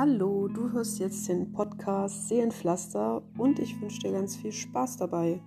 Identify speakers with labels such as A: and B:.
A: Hallo, du hörst jetzt den Podcast Seelenpflaster und ich wünsche dir ganz viel Spaß dabei.